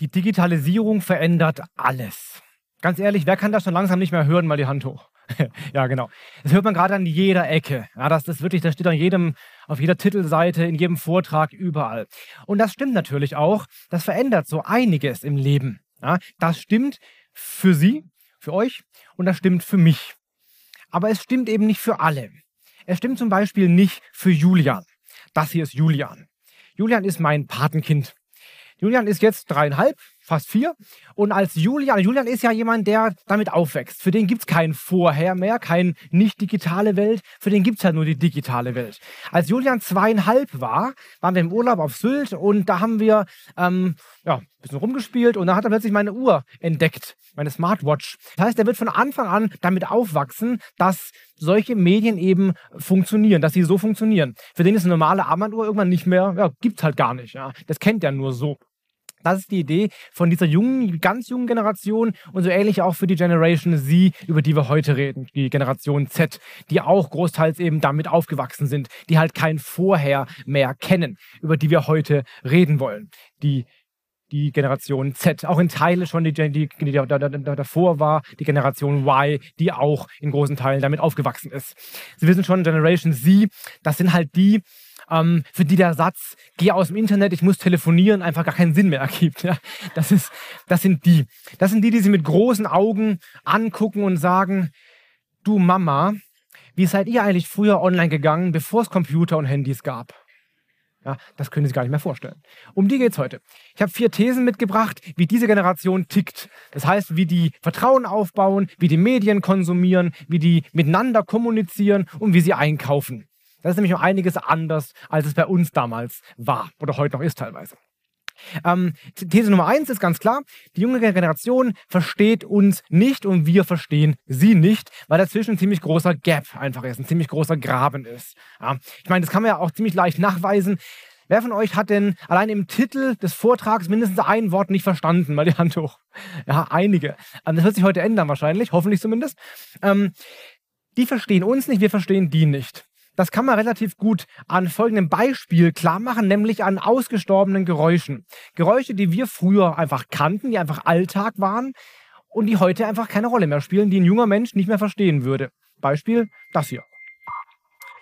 Die Digitalisierung verändert alles. Ganz ehrlich, wer kann das schon langsam nicht mehr hören? Mal die Hand hoch. ja, genau. Das hört man gerade an jeder Ecke. Ja, das, das wirklich, das steht an jedem, auf jeder Titelseite, in jedem Vortrag, überall. Und das stimmt natürlich auch. Das verändert so einiges im Leben. Ja, das stimmt für Sie, für euch und das stimmt für mich. Aber es stimmt eben nicht für alle. Es stimmt zum Beispiel nicht für Julian. Das hier ist Julian. Julian ist mein Patenkind. Julian ist jetzt dreieinhalb, fast vier. Und als Julian, Julian ist ja jemand, der damit aufwächst. Für den gibt es kein Vorher mehr, keine nicht digitale Welt. Für den gibt es halt nur die digitale Welt. Als Julian zweieinhalb war, waren wir im Urlaub auf Sylt und da haben wir ähm, ja, ein bisschen rumgespielt und da hat er plötzlich meine Uhr entdeckt, meine Smartwatch. Das heißt, er wird von Anfang an damit aufwachsen, dass solche Medien eben funktionieren, dass sie so funktionieren. Für den ist eine normale Armbanduhr irgendwann nicht mehr, ja, gibt es halt gar nicht. Ja. Das kennt er nur so. Das ist die Idee von dieser jungen, ganz jungen Generation und so ähnlich auch für die Generation Z, über die wir heute reden, die Generation Z, die auch großteils eben damit aufgewachsen sind, die halt kein Vorher mehr kennen, über die wir heute reden wollen. Die die Generation Z, auch in Teilen schon die, die, die, die davor war, die Generation Y, die auch in großen Teilen damit aufgewachsen ist. Sie wissen schon, Generation Z, das sind halt die, ähm, für die der Satz, geh aus dem Internet, ich muss telefonieren, einfach gar keinen Sinn mehr ergibt. Ja? Das, ist, das sind die. Das sind die, die sie mit großen Augen angucken und sagen, du Mama, wie seid ihr eigentlich früher online gegangen, bevor es Computer und Handys gab? Ja, das können Sie sich gar nicht mehr vorstellen. Um die geht es heute. Ich habe vier Thesen mitgebracht, wie diese Generation tickt. Das heißt, wie die Vertrauen aufbauen, wie die Medien konsumieren, wie die miteinander kommunizieren und wie sie einkaufen. Das ist nämlich um einiges anders, als es bei uns damals war oder heute noch ist teilweise. Ähm, These Nummer eins ist ganz klar, die junge Generation versteht uns nicht und wir verstehen sie nicht, weil dazwischen ein ziemlich großer Gap einfach ist, ein ziemlich großer Graben ist. Ja, ich meine, das kann man ja auch ziemlich leicht nachweisen. Wer von euch hat denn allein im Titel des Vortrags mindestens ein Wort nicht verstanden? Mal die Hand hoch. Ja, einige. Ähm, das wird sich heute ändern wahrscheinlich, hoffentlich zumindest. Ähm, die verstehen uns nicht, wir verstehen die nicht. Das kann man relativ gut an folgendem Beispiel klar machen, nämlich an ausgestorbenen Geräuschen. Geräusche, die wir früher einfach kannten, die einfach Alltag waren und die heute einfach keine Rolle mehr spielen, die ein junger Mensch nicht mehr verstehen würde. Beispiel das hier.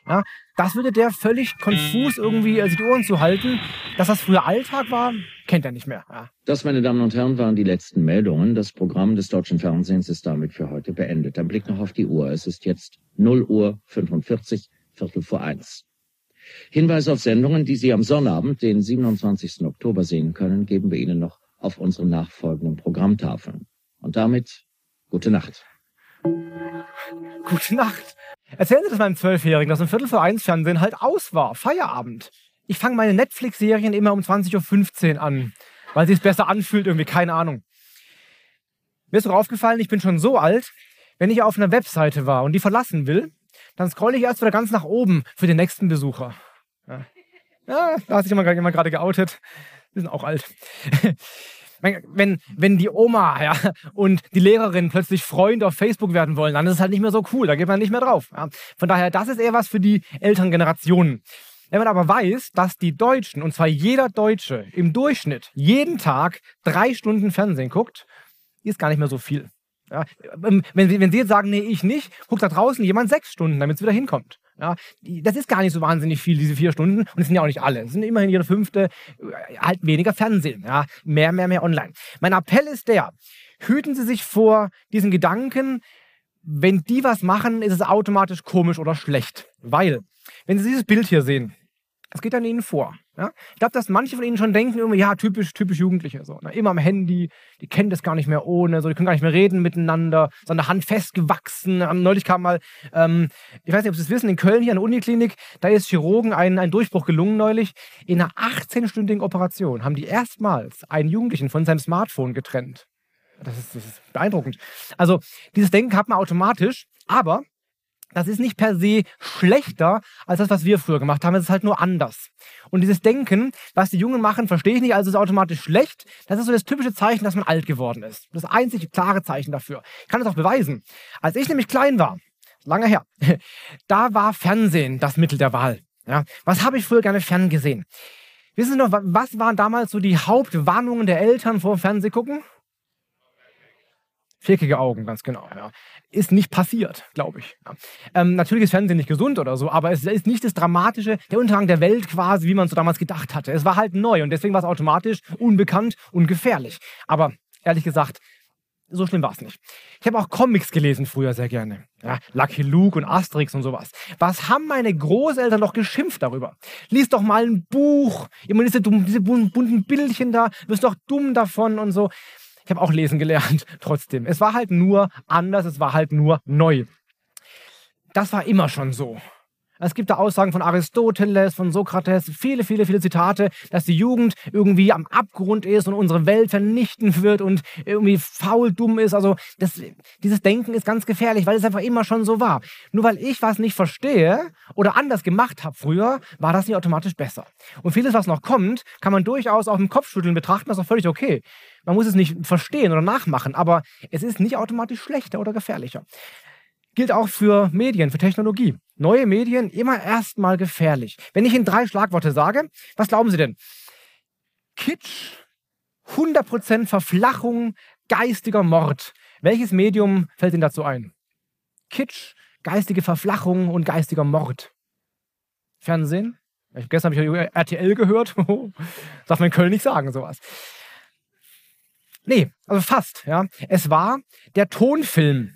Ja, das würde der völlig konfus irgendwie also die Ohren zu halten. Dass das früher Alltag war, kennt er nicht mehr. Ja. Das, meine Damen und Herren, waren die letzten Meldungen. Das Programm des deutschen Fernsehens ist damit für heute beendet. Ein Blick noch auf die Uhr. Es ist jetzt 0 Uhr 45. Viertel vor eins. Hinweise auf Sendungen, die Sie am Sonnabend, den 27. Oktober sehen können, geben wir Ihnen noch auf unseren nachfolgenden Programmtafeln. Und damit gute Nacht. Gute Nacht. Erzählen Sie das meinem Zwölfjährigen, dass um Viertel vor eins Fernsehen halt aus war. Feierabend. Ich fange meine Netflix-Serien immer um 20.15 Uhr an, weil sie es besser anfühlt, irgendwie, keine Ahnung. Mir ist doch aufgefallen, ich bin schon so alt, wenn ich auf einer Webseite war und die verlassen will, dann scrolle ich erst wieder ganz nach oben für den nächsten Besucher. Ja, ja da hat sich jemand, jemand gerade geoutet. Wir sind auch alt. wenn, wenn die Oma ja, und die Lehrerin plötzlich Freunde auf Facebook werden wollen, dann ist es halt nicht mehr so cool. Da geht man nicht mehr drauf. Ja. Von daher, das ist eher was für die älteren Generationen. Wenn man aber weiß, dass die Deutschen, und zwar jeder Deutsche, im Durchschnitt jeden Tag drei Stunden Fernsehen guckt, ist gar nicht mehr so viel. Ja, ähm, wenn, Sie, wenn Sie jetzt sagen, nee, ich nicht, guckt da draußen jemand sechs Stunden, damit es wieder hinkommt. Ja, das ist gar nicht so wahnsinnig viel, diese vier Stunden. Und es sind ja auch nicht alle. Es sind immerhin jede fünfte, äh, halt weniger Fernsehen. Ja, mehr, mehr, mehr online. Mein Appell ist der, hüten Sie sich vor diesen Gedanken, wenn die was machen, ist es automatisch komisch oder schlecht. Weil, wenn Sie dieses Bild hier sehen, es geht an Ihnen vor. Ja? Ich glaube, dass manche von ihnen schon denken, irgendwie, ja, typisch, typisch Jugendliche. So, ne? Immer am Handy, die kennen das gar nicht mehr ohne, so, die können gar nicht mehr reden miteinander, so an der Hand festgewachsen. Ähm, neulich kam mal, ähm, ich weiß nicht, ob Sie es wissen, in Köln hier an der Uniklinik, da ist Chirurgen ein, ein Durchbruch gelungen neulich. In einer 18-stündigen Operation haben die erstmals einen Jugendlichen von seinem Smartphone getrennt. Das ist, das ist beeindruckend. Also, dieses Denken hat man automatisch, aber das ist nicht per se schlechter als das, was wir früher gemacht haben. Es ist halt nur anders. Und dieses Denken, was die Jungen machen, verstehe ich nicht, also ist automatisch schlecht. Das ist so das typische Zeichen, dass man alt geworden ist. Das einzige klare Zeichen dafür. Ich kann das auch beweisen. Als ich nämlich klein war, lange her, da war Fernsehen das Mittel der Wahl. Ja, was habe ich früher gerne ferngesehen? Wissen Sie noch, was waren damals so die Hauptwarnungen der Eltern vor Fernsehgucken? Viereckige Augen, ganz genau. Ja. Ist nicht passiert, glaube ich. Ja. Ähm, natürlich ist Fernsehen nicht gesund oder so, aber es ist nicht das Dramatische, der Untergang der Welt quasi, wie man so damals gedacht hatte. Es war halt neu und deswegen war es automatisch unbekannt und gefährlich. Aber ehrlich gesagt, so schlimm war es nicht. Ich habe auch Comics gelesen früher sehr gerne. Ja, Lucky Luke und Asterix und sowas. Was haben meine Großeltern doch geschimpft darüber? Lies doch mal ein Buch. Immer diese, diese bunten Bildchen da, wirst doch dumm davon und so. Ich habe auch lesen gelernt, trotzdem. Es war halt nur anders, es war halt nur neu. Das war immer schon so. Es gibt da Aussagen von Aristoteles, von Sokrates, viele, viele, viele Zitate, dass die Jugend irgendwie am Abgrund ist und unsere Welt vernichten wird und irgendwie faul dumm ist. Also das, dieses Denken ist ganz gefährlich, weil es einfach immer schon so war. Nur weil ich was nicht verstehe oder anders gemacht habe früher, war das nicht automatisch besser. Und vieles, was noch kommt, kann man durchaus auch im Kopfschütteln betrachten, das ist auch völlig okay. Man muss es nicht verstehen oder nachmachen, aber es ist nicht automatisch schlechter oder gefährlicher. Gilt auch für Medien, für Technologie. Neue Medien immer erstmal gefährlich. Wenn ich Ihnen drei Schlagworte sage, was glauben Sie denn? Kitsch, 100% Verflachung, geistiger Mord. Welches Medium fällt Ihnen dazu ein? Kitsch, geistige Verflachung und geistiger Mord. Fernsehen? Gestern habe ich RTL gehört. Darf man in Köln nicht sagen, sowas. Nee, also fast, ja. Es war der Tonfilm.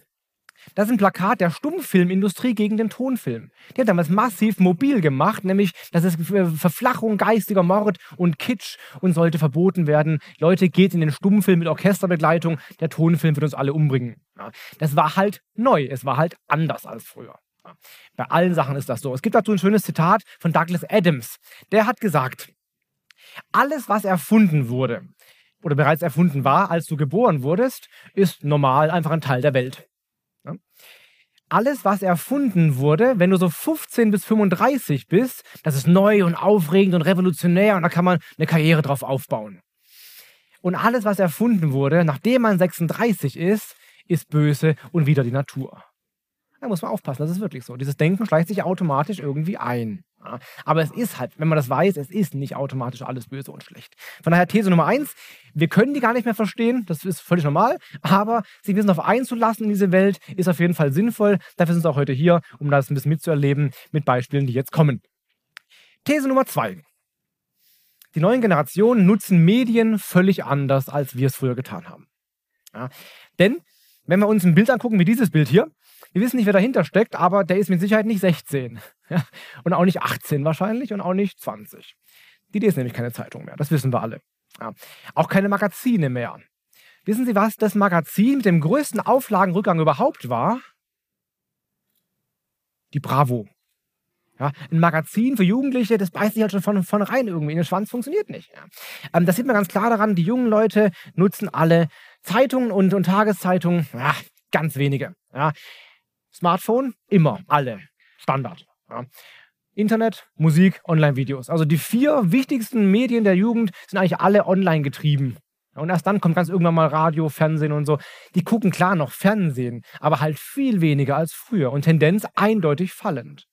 Das ist ein Plakat der Stummfilmindustrie gegen den Tonfilm. Die hat damals massiv mobil gemacht, nämlich das ist Verflachung, geistiger Mord und Kitsch und sollte verboten werden. Leute, geht in den Stummfilm mit Orchesterbegleitung, der Tonfilm wird uns alle umbringen. Das war halt neu, es war halt anders als früher. Bei allen Sachen ist das so. Es gibt dazu ein schönes Zitat von Douglas Adams. Der hat gesagt, alles, was erfunden wurde oder bereits erfunden war, als du geboren wurdest, ist normal einfach ein Teil der Welt alles, was erfunden wurde, wenn du so 15 bis 35 bist, das ist neu und aufregend und revolutionär und da kann man eine Karriere drauf aufbauen. Und alles, was erfunden wurde, nachdem man 36 ist, ist böse und wieder die Natur. Da muss man aufpassen, das ist wirklich so. Dieses Denken schleicht sich automatisch irgendwie ein. Ja, aber es ist halt, wenn man das weiß, es ist nicht automatisch alles böse und schlecht. Von daher These Nummer eins, wir können die gar nicht mehr verstehen, das ist völlig normal, aber sich bisschen darauf einzulassen in diese Welt ist auf jeden Fall sinnvoll. Dafür sind wir auch heute hier, um das ein bisschen mitzuerleben mit Beispielen, die jetzt kommen. These Nummer zwei. Die neuen Generationen nutzen Medien völlig anders, als wir es früher getan haben. Ja, denn wenn wir uns ein Bild angucken wie dieses Bild hier, wir wissen nicht, wer dahinter steckt, aber der ist mit Sicherheit nicht 16. Ja? Und auch nicht 18 wahrscheinlich und auch nicht 20. Die lesen nämlich keine Zeitung mehr, das wissen wir alle. Ja. Auch keine Magazine mehr. Wissen Sie, was das Magazin mit dem größten Auflagenrückgang überhaupt war? Die Bravo. Ja, ein Magazin für Jugendliche, das beißt sich halt schon von vornherein irgendwie in den Schwanz, funktioniert nicht. Ja. Ähm, das sieht man ganz klar daran, die jungen Leute nutzen alle Zeitungen und, und Tageszeitungen, ja, ganz wenige. Ja. Smartphone, immer, alle. Standard. Ja. Internet, Musik, Online-Videos. Also die vier wichtigsten Medien der Jugend sind eigentlich alle online getrieben. Und erst dann kommt ganz irgendwann mal Radio, Fernsehen und so. Die gucken klar noch Fernsehen, aber halt viel weniger als früher und Tendenz eindeutig fallend.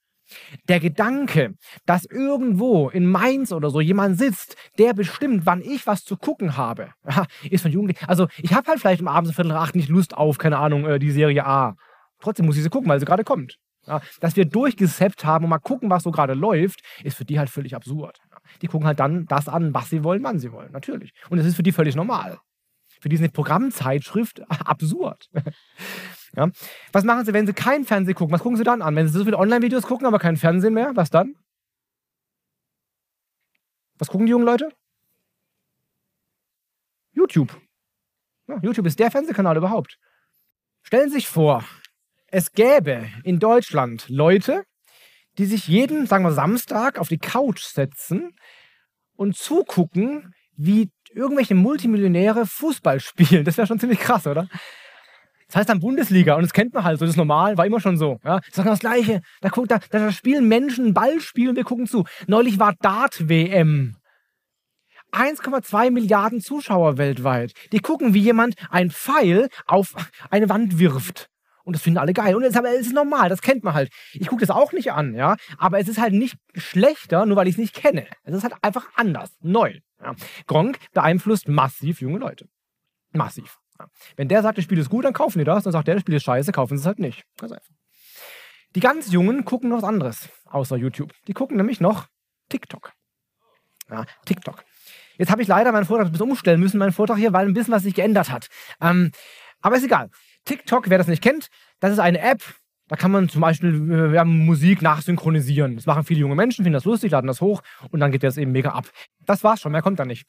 Der Gedanke, dass irgendwo in Mainz oder so jemand sitzt, der bestimmt, wann ich was zu gucken habe, ist von Jugendlichen. Also ich habe halt vielleicht um abends um Viertel nach acht nicht Lust auf, keine Ahnung, äh, die Serie A Trotzdem muss ich sie gucken, weil sie gerade kommt. Ja, dass wir durchgesappt haben und mal gucken, was so gerade läuft, ist für die halt völlig absurd. Ja, die gucken halt dann das an, was sie wollen, wann sie wollen, natürlich. Und es ist für die völlig normal. Für die ist eine Programmzeitschrift absurd. ja. Was machen sie, wenn sie kein Fernsehen gucken? Was gucken sie dann an? Wenn sie so viele Online-Videos gucken, aber kein Fernsehen mehr, was dann? Was gucken die jungen Leute? YouTube. YouTube ist der Fernsehkanal überhaupt. Stellen Sie sich vor, es gäbe in Deutschland Leute, die sich jeden, sagen wir, Samstag auf die Couch setzen und zugucken, wie irgendwelche Multimillionäre Fußball spielen. Das wäre schon ziemlich krass, oder? Das heißt dann Bundesliga und das kennt man halt so, das ist normal, war immer schon so. Ja, ich sage das Gleiche. Da, guckt, da, da spielen Menschen Ball spielen, wir gucken zu. Neulich war Dart-WM. 1,2 Milliarden Zuschauer weltweit. Die gucken, wie jemand ein Pfeil auf eine Wand wirft. Und das finden alle geil. Und es ist, ist normal, das kennt man halt. Ich gucke das auch nicht an, ja. Aber es ist halt nicht schlechter, nur weil ich es nicht kenne. Es ist halt einfach anders, neu. Ja. Gronk beeinflusst massiv junge Leute. Massiv. Ja. Wenn der sagt, das Spiel ist gut, dann kaufen die das. Dann sagt der, das Spiel ist scheiße, kaufen sie es halt nicht. Ganz einfach. Die ganz Jungen gucken noch was anderes, außer YouTube. Die gucken nämlich noch TikTok. Ja, TikTok. Jetzt habe ich leider meinen Vortrag ein bisschen umstellen müssen, meinen Vortrag hier, weil ein bisschen was sich geändert hat. Ähm, aber ist egal. TikTok, wer das nicht kennt, das ist eine App, da kann man zum Beispiel äh, Musik nachsynchronisieren. Das machen viele junge Menschen, finden das lustig, laden das hoch und dann geht das eben mega ab. Das war's schon, mehr kommt da nicht.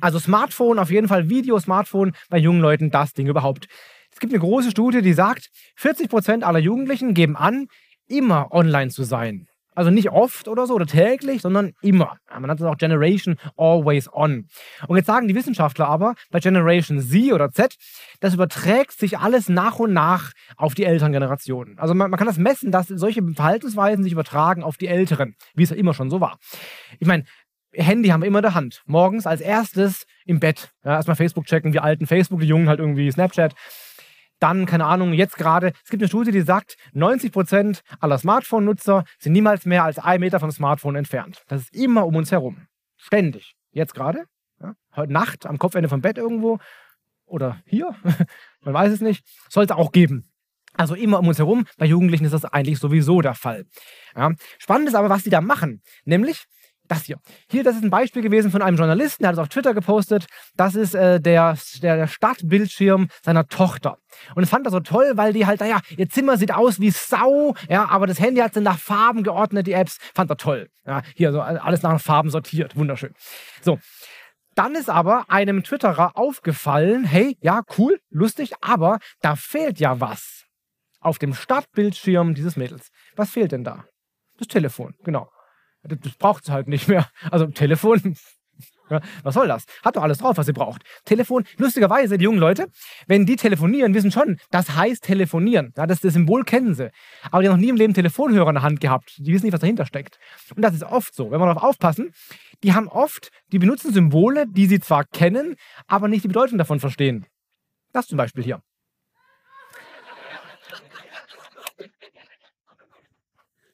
Also Smartphone, auf jeden Fall Video-Smartphone bei jungen Leuten, das Ding überhaupt. Es gibt eine große Studie, die sagt, 40% aller Jugendlichen geben an, immer online zu sein. Also nicht oft oder so oder täglich, sondern immer. Man nennt es auch Generation Always On. Und jetzt sagen die Wissenschaftler aber, bei Generation Z oder Z, das überträgt sich alles nach und nach auf die älteren Generationen. Also man, man kann das messen, dass solche Verhaltensweisen sich übertragen auf die Älteren, wie es ja immer schon so war. Ich meine, Handy haben wir immer in der Hand. Morgens als erstes im Bett. Ja, erstmal Facebook checken, wir alten Facebook, die Jungen halt irgendwie Snapchat dann, keine Ahnung, jetzt gerade, es gibt eine Studie, die sagt, 90 Prozent aller Smartphone-Nutzer sind niemals mehr als ein Meter vom Smartphone entfernt. Das ist immer um uns herum. Ständig. Jetzt gerade, ja, heute Nacht am Kopfende vom Bett irgendwo oder hier, man weiß es nicht, sollte auch geben. Also immer um uns herum. Bei Jugendlichen ist das eigentlich sowieso der Fall. Ja. Spannend ist aber, was die da machen. Nämlich, das hier. Hier, das ist ein Beispiel gewesen von einem Journalisten, der hat es auf Twitter gepostet. Das ist äh, der, der, Startbildschirm seiner Tochter. Und ich fand das so toll, weil die halt, naja, ihr Zimmer sieht aus wie Sau, ja, aber das Handy hat sie nach Farben geordnet, die Apps. Fand er toll. Ja, hier so alles nach Farben sortiert. Wunderschön. So. Dann ist aber einem Twitterer aufgefallen, hey, ja, cool, lustig, aber da fehlt ja was. Auf dem Startbildschirm dieses Mädels. Was fehlt denn da? Das Telefon, genau. Das braucht sie halt nicht mehr. Also Telefon, was soll das? Hat doch alles drauf, was sie braucht. Telefon, lustigerweise, die jungen Leute, wenn die telefonieren, wissen schon, das heißt telefonieren. Ja, das, das Symbol kennen sie. Aber die haben noch nie im Leben Telefonhörer in der Hand gehabt. Die wissen nicht, was dahinter steckt. Und das ist oft so. Wenn wir darauf aufpassen, die haben oft, die benutzen Symbole, die sie zwar kennen, aber nicht die Bedeutung davon verstehen. Das zum Beispiel hier.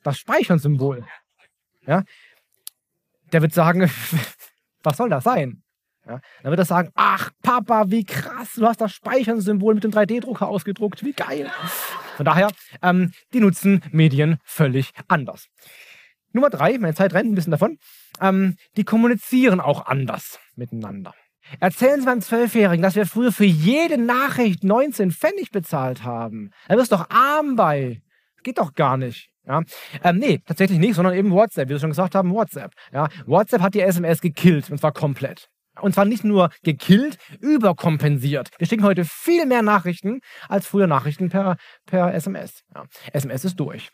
Das Speichern-Symbol. Ja? Der wird sagen, was soll das sein? Ja? Dann wird er sagen, ach Papa, wie krass, du hast das Speichern-Symbol mit dem 3D-Drucker ausgedruckt, wie geil. Von daher, ähm, die nutzen Medien völlig anders. Nummer drei, meine Zeit rennt ein bisschen davon, ähm, die kommunizieren auch anders miteinander. Erzählen Sie meinem Zwölfjährigen, dass wir früher für jede Nachricht 19 Pfennig bezahlt haben. Er wirst doch arm bei. Geht doch gar nicht. Ja? Ähm, nee, tatsächlich nicht, sondern eben WhatsApp, wie wir schon gesagt haben, WhatsApp. Ja? WhatsApp hat die SMS gekillt und zwar komplett. Und zwar nicht nur gekillt, überkompensiert. Wir schicken heute viel mehr Nachrichten als früher Nachrichten per, per SMS. Ja. SMS ist durch.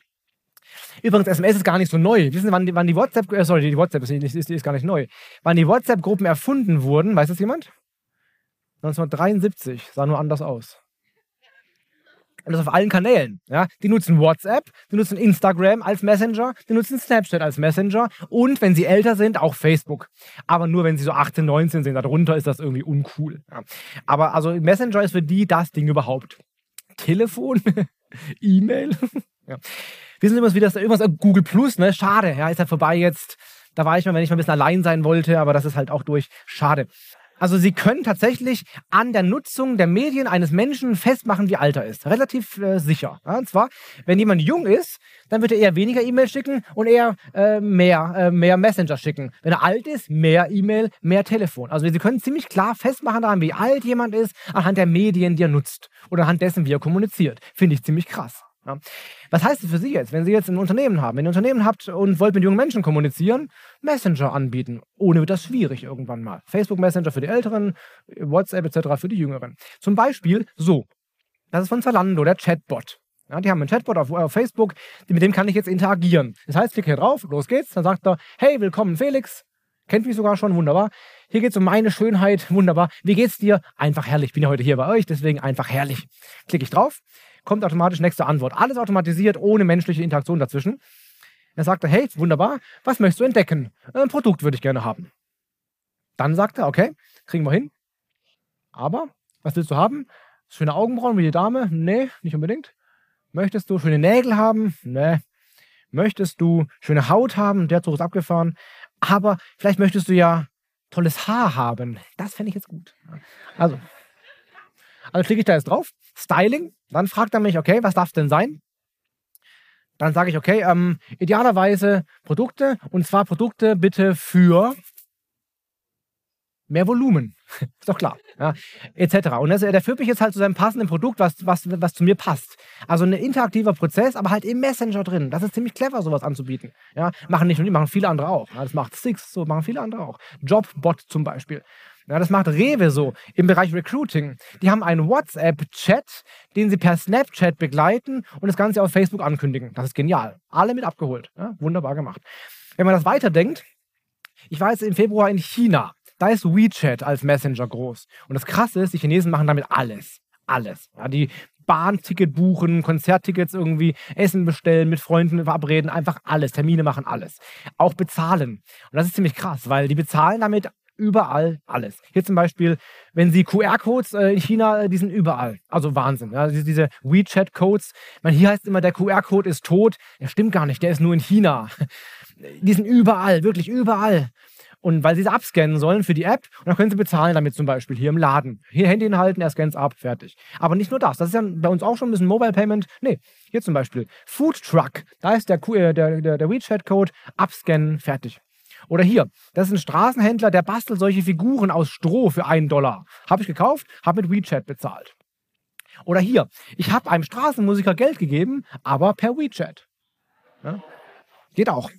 Übrigens, SMS ist gar nicht so neu. Wissen Sie, wann wann die WhatsApp, äh, sorry, die WhatsApp ist, ist, ist, ist gar nicht neu. Wann die WhatsApp-Gruppen erfunden wurden, weiß das jemand? 1973, sah nur anders aus. Und das auf allen Kanälen. Ja? Die nutzen WhatsApp, die nutzen Instagram als Messenger, die nutzen Snapchat als Messenger und wenn sie älter sind, auch Facebook. Aber nur wenn sie so 18, 19 sind. Darunter ist das irgendwie uncool. Ja? Aber also Messenger ist für die das Ding überhaupt. Telefon, E-Mail. ja. Wissen Sie immer, wie das irgendwas Google Plus, ne? Schade, ja, ist halt vorbei jetzt. Da war ich mal, wenn ich mal ein bisschen allein sein wollte, aber das ist halt auch durch. Schade. Also sie können tatsächlich an der Nutzung der Medien eines Menschen festmachen, wie alt er ist. Relativ äh, sicher. Ja, und zwar, wenn jemand jung ist, dann wird er eher weniger E-Mail schicken und eher äh, mehr, äh, mehr Messenger schicken. Wenn er alt ist, mehr E-Mail, mehr Telefon. Also sie können ziemlich klar festmachen daran, wie alt jemand ist, anhand der Medien, die er nutzt. Oder anhand dessen, wie er kommuniziert. Finde ich ziemlich krass. Ja. Was heißt das für Sie jetzt, wenn Sie jetzt ein Unternehmen haben? Wenn ihr ein Unternehmen habt und wollt mit jungen Menschen kommunizieren, Messenger anbieten. Ohne wird das schwierig irgendwann mal. Facebook Messenger für die Älteren, WhatsApp etc. für die Jüngeren. Zum Beispiel so. Das ist von Zalando, der Chatbot. Ja, die haben einen Chatbot auf, auf, Facebook, mit dem kann ich jetzt interagieren. Das heißt, klicke hier drauf, los geht's, dann sagt er, hey, willkommen Felix, kennt mich sogar schon, wunderbar. Hier geht's um meine Schönheit, wunderbar. Wie geht's dir? Einfach herrlich. Ich bin ja heute hier bei euch, deswegen einfach herrlich. Klicke ich drauf, kommt automatisch nächste Antwort. Alles automatisiert, ohne menschliche Interaktion dazwischen. Er sagt, hey, wunderbar, was möchtest du entdecken? Ein Produkt würde ich gerne haben. Dann sagt er, okay, kriegen wir hin. Aber, was willst du haben? Schöne Augenbrauen wie die Dame? Nee, nicht unbedingt. Möchtest du schöne Nägel haben? Nee. Möchtest du schöne Haut haben? Der Zug ist abgefahren. Aber vielleicht möchtest du ja tolles Haar haben. Das fände ich jetzt gut. Also, also klicke ich da jetzt drauf. Styling. Dann fragt er mich, okay, was darf es denn sein? Dann sage ich, okay, ähm, idealerweise Produkte und zwar Produkte bitte für mehr Volumen. ist doch klar. Ja, etc. Und das, der führt mich jetzt halt zu seinem passenden Produkt, was, was, was zu mir passt. Also ein interaktiver Prozess, aber halt im Messenger drin. Das ist ziemlich clever, sowas anzubieten. Ja, machen nicht nur die, machen viele andere auch. Ja, das macht Six, so machen viele andere auch. Jobbot zum Beispiel. Ja, das macht Rewe so im Bereich Recruiting. Die haben einen WhatsApp-Chat, den sie per Snapchat begleiten und das Ganze auf Facebook ankündigen. Das ist genial. Alle mit abgeholt. Ja, wunderbar gemacht. Wenn man das weiterdenkt, ich war jetzt im Februar in China. Da ist WeChat als Messenger groß. Und das Krasse ist, die Chinesen machen damit alles. Alles. Ja, die Bahnticket buchen, Konzerttickets irgendwie, Essen bestellen, mit Freunden verabreden, einfach alles. Termine machen alles. Auch bezahlen. Und das ist ziemlich krass, weil die bezahlen damit überall alles. Hier zum Beispiel, wenn Sie QR-Codes äh, in China, äh, die sind überall. Also Wahnsinn. Ja, diese WeChat-Codes. Hier heißt immer, der QR-Code ist tot. Der stimmt gar nicht, der ist nur in China. Die sind überall, wirklich überall. Und weil sie es abscannen sollen für die App und dann können sie bezahlen damit zum Beispiel hier im Laden. Hier Handy hinhalten, er scannt ab, fertig. Aber nicht nur das, das ist ja bei uns auch schon ein bisschen Mobile Payment. Nee, hier zum Beispiel Food Truck, da ist der, äh, der, der, der WeChat-Code, abscannen, fertig. Oder hier, das ist ein Straßenhändler, der bastelt solche Figuren aus Stroh für einen Dollar. Habe ich gekauft, habe mit WeChat bezahlt. Oder hier, ich habe einem Straßenmusiker Geld gegeben, aber per WeChat. Ja? Geht auch.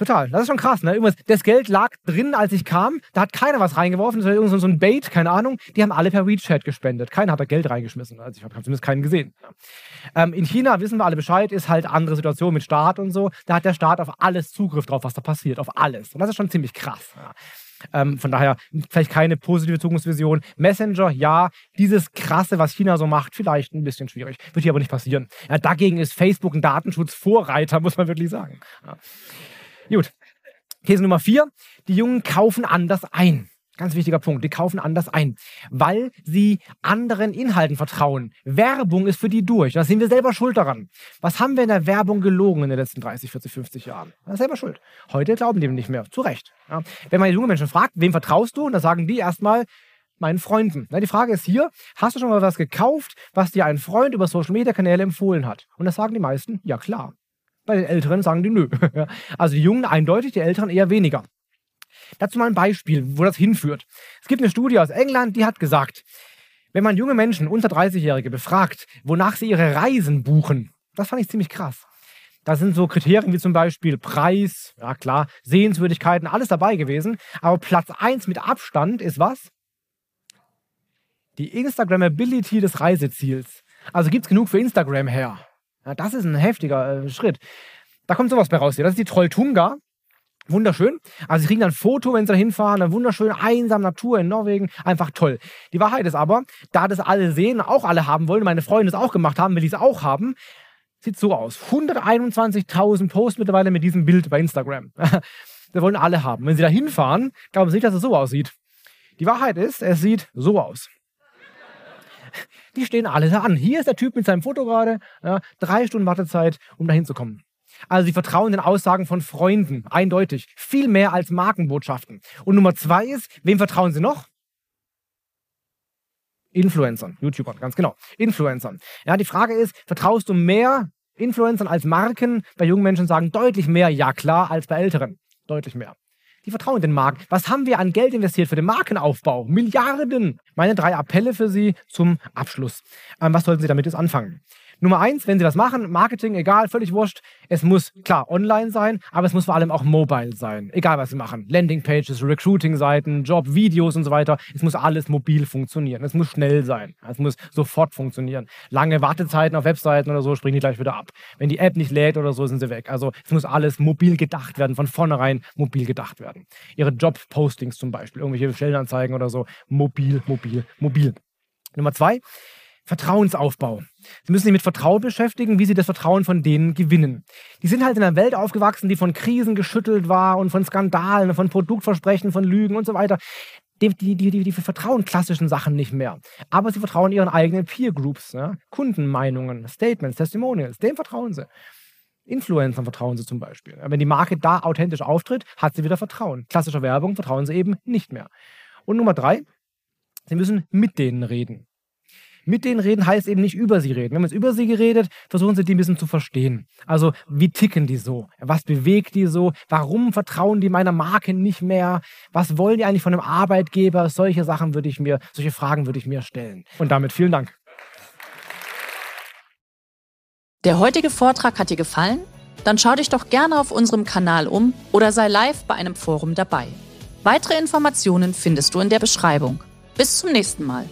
Total. Das ist schon krass. Ne? Irgendwas, das Geld lag drin, als ich kam. Da hat keiner was reingeworfen. Das war irgend so ein Bait, keine Ahnung. Die haben alle per WeChat gespendet. Keiner hat da Geld reingeschmissen. Also ich habe zumindest keinen gesehen. Ähm, in China wissen wir alle Bescheid, ist halt andere Situation mit Staat und so. Da hat der Staat auf alles Zugriff drauf, was da passiert. Auf alles. Und das ist schon ziemlich krass. Ja. Ähm, von daher vielleicht keine positive Zukunftsvision. Messenger, ja. Dieses Krasse, was China so macht, vielleicht ein bisschen schwierig. Wird hier aber nicht passieren. Ja, dagegen ist Facebook ein Datenschutzvorreiter, muss man wirklich sagen. Ja. Gut. These Nummer vier. Die Jungen kaufen anders ein. Ganz wichtiger Punkt. Die kaufen anders ein, weil sie anderen Inhalten vertrauen. Werbung ist für die durch. Da sind wir selber schuld daran. Was haben wir in der Werbung gelogen in den letzten 30, 40, 50 Jahren? Das ist selber schuld. Heute glauben die nicht mehr. Zu Recht. Ja. Wenn man junge Menschen fragt, wem vertraust du? Und dann sagen die erstmal, meinen Freunden. die Frage ist hier, hast du schon mal was gekauft, was dir ein Freund über Social Media Kanäle empfohlen hat? Und das sagen die meisten, ja klar. Bei den Älteren sagen die nö. Also die Jungen eindeutig, die Älteren eher weniger. Dazu mal ein Beispiel, wo das hinführt. Es gibt eine Studie aus England, die hat gesagt, wenn man junge Menschen, unter 30-Jährige, befragt, wonach sie ihre Reisen buchen, das fand ich ziemlich krass. Da sind so Kriterien wie zum Beispiel Preis, ja klar, Sehenswürdigkeiten, alles dabei gewesen. Aber Platz 1 mit Abstand ist was? Die Instagrammability des Reiseziels. Also gibt es genug für Instagram her. Ja, das ist ein heftiger äh, Schritt. Da kommt sowas bei raus hier. Das ist die Trolltunga. Wunderschön. Also sie kriegen dann ein Foto, wenn sie da hinfahren, eine wunderschöne einsame Natur in Norwegen. Einfach toll. Die Wahrheit ist aber, da das alle sehen, auch alle haben wollen, meine Freunde es auch gemacht haben, will ich es auch haben, sieht so aus. 121.000 Posts mittlerweile mit diesem Bild bei Instagram. das wollen alle haben. Wenn sie da hinfahren, glauben sie nicht, dass es so aussieht. Die Wahrheit ist, es sieht so aus. Die stehen alle da an. Hier ist der Typ mit seinem Foto gerade. Ja, drei Stunden Wartezeit, um da hinzukommen. Also sie vertrauen den Aussagen von Freunden, eindeutig. Viel mehr als Markenbotschaften. Und Nummer zwei ist, wem vertrauen sie noch? Influencern, YouTubern, ganz genau. Influencern. Ja, die Frage ist, vertraust du mehr Influencern als Marken? Bei jungen Menschen sagen deutlich mehr, ja klar, als bei älteren. Deutlich mehr. Die vertrauen den Marken. Was haben wir an Geld investiert für den Markenaufbau? Milliarden. Meine drei Appelle für Sie zum Abschluss. Ähm, was sollten Sie damit jetzt anfangen? Nummer eins, wenn Sie das machen, Marketing, egal, völlig wurscht. Es muss klar online sein, aber es muss vor allem auch mobile sein. Egal, was Sie machen. Landingpages, Recruiting-Seiten, Job, Videos und so weiter. Es muss alles mobil funktionieren. Es muss schnell sein. Es muss sofort funktionieren. Lange Wartezeiten auf Webseiten oder so springen die gleich wieder ab. Wenn die App nicht lädt oder so, sind sie weg. Also es muss alles mobil gedacht werden, von vornherein mobil gedacht werden. Ihre Job-Postings zum Beispiel, irgendwelche Stellenanzeigen oder so, mobil, mobil, mobil. Nummer zwei, Vertrauensaufbau. Sie müssen sich mit Vertrauen beschäftigen, wie sie das Vertrauen von denen gewinnen. Die sind halt in einer Welt aufgewachsen, die von Krisen geschüttelt war und von Skandalen, von Produktversprechen, von Lügen und so weiter. Die, die, die, die, vertrauen klassischen Sachen nicht mehr. Aber sie vertrauen ihren eigenen Peer Groups, ja? Kundenmeinungen, Statements, Testimonials, dem vertrauen sie. Influencern vertrauen sie zum Beispiel. Wenn die Marke da authentisch auftritt, hat sie wieder Vertrauen. Klassischer Werbung vertrauen sie eben nicht mehr. Und Nummer drei, sie müssen mit denen reden. Mit denen reden heißt eben nicht über sie reden. Wenn man jetzt über sie geredet, versuchen sie die ein bisschen zu verstehen. Also, wie ticken die so? Was bewegt die so? Warum vertrauen die meiner Marke nicht mehr? Was wollen die eigentlich von einem Arbeitgeber? Solche Sachen würde ich mir, solche Fragen würde ich mir stellen. Und damit vielen Dank. Der heutige Vortrag hat dir gefallen? Dann schau dich doch gerne auf unserem Kanal um oder sei live bei einem Forum dabei. Weitere Informationen findest du in der Beschreibung. Bis zum nächsten Mal.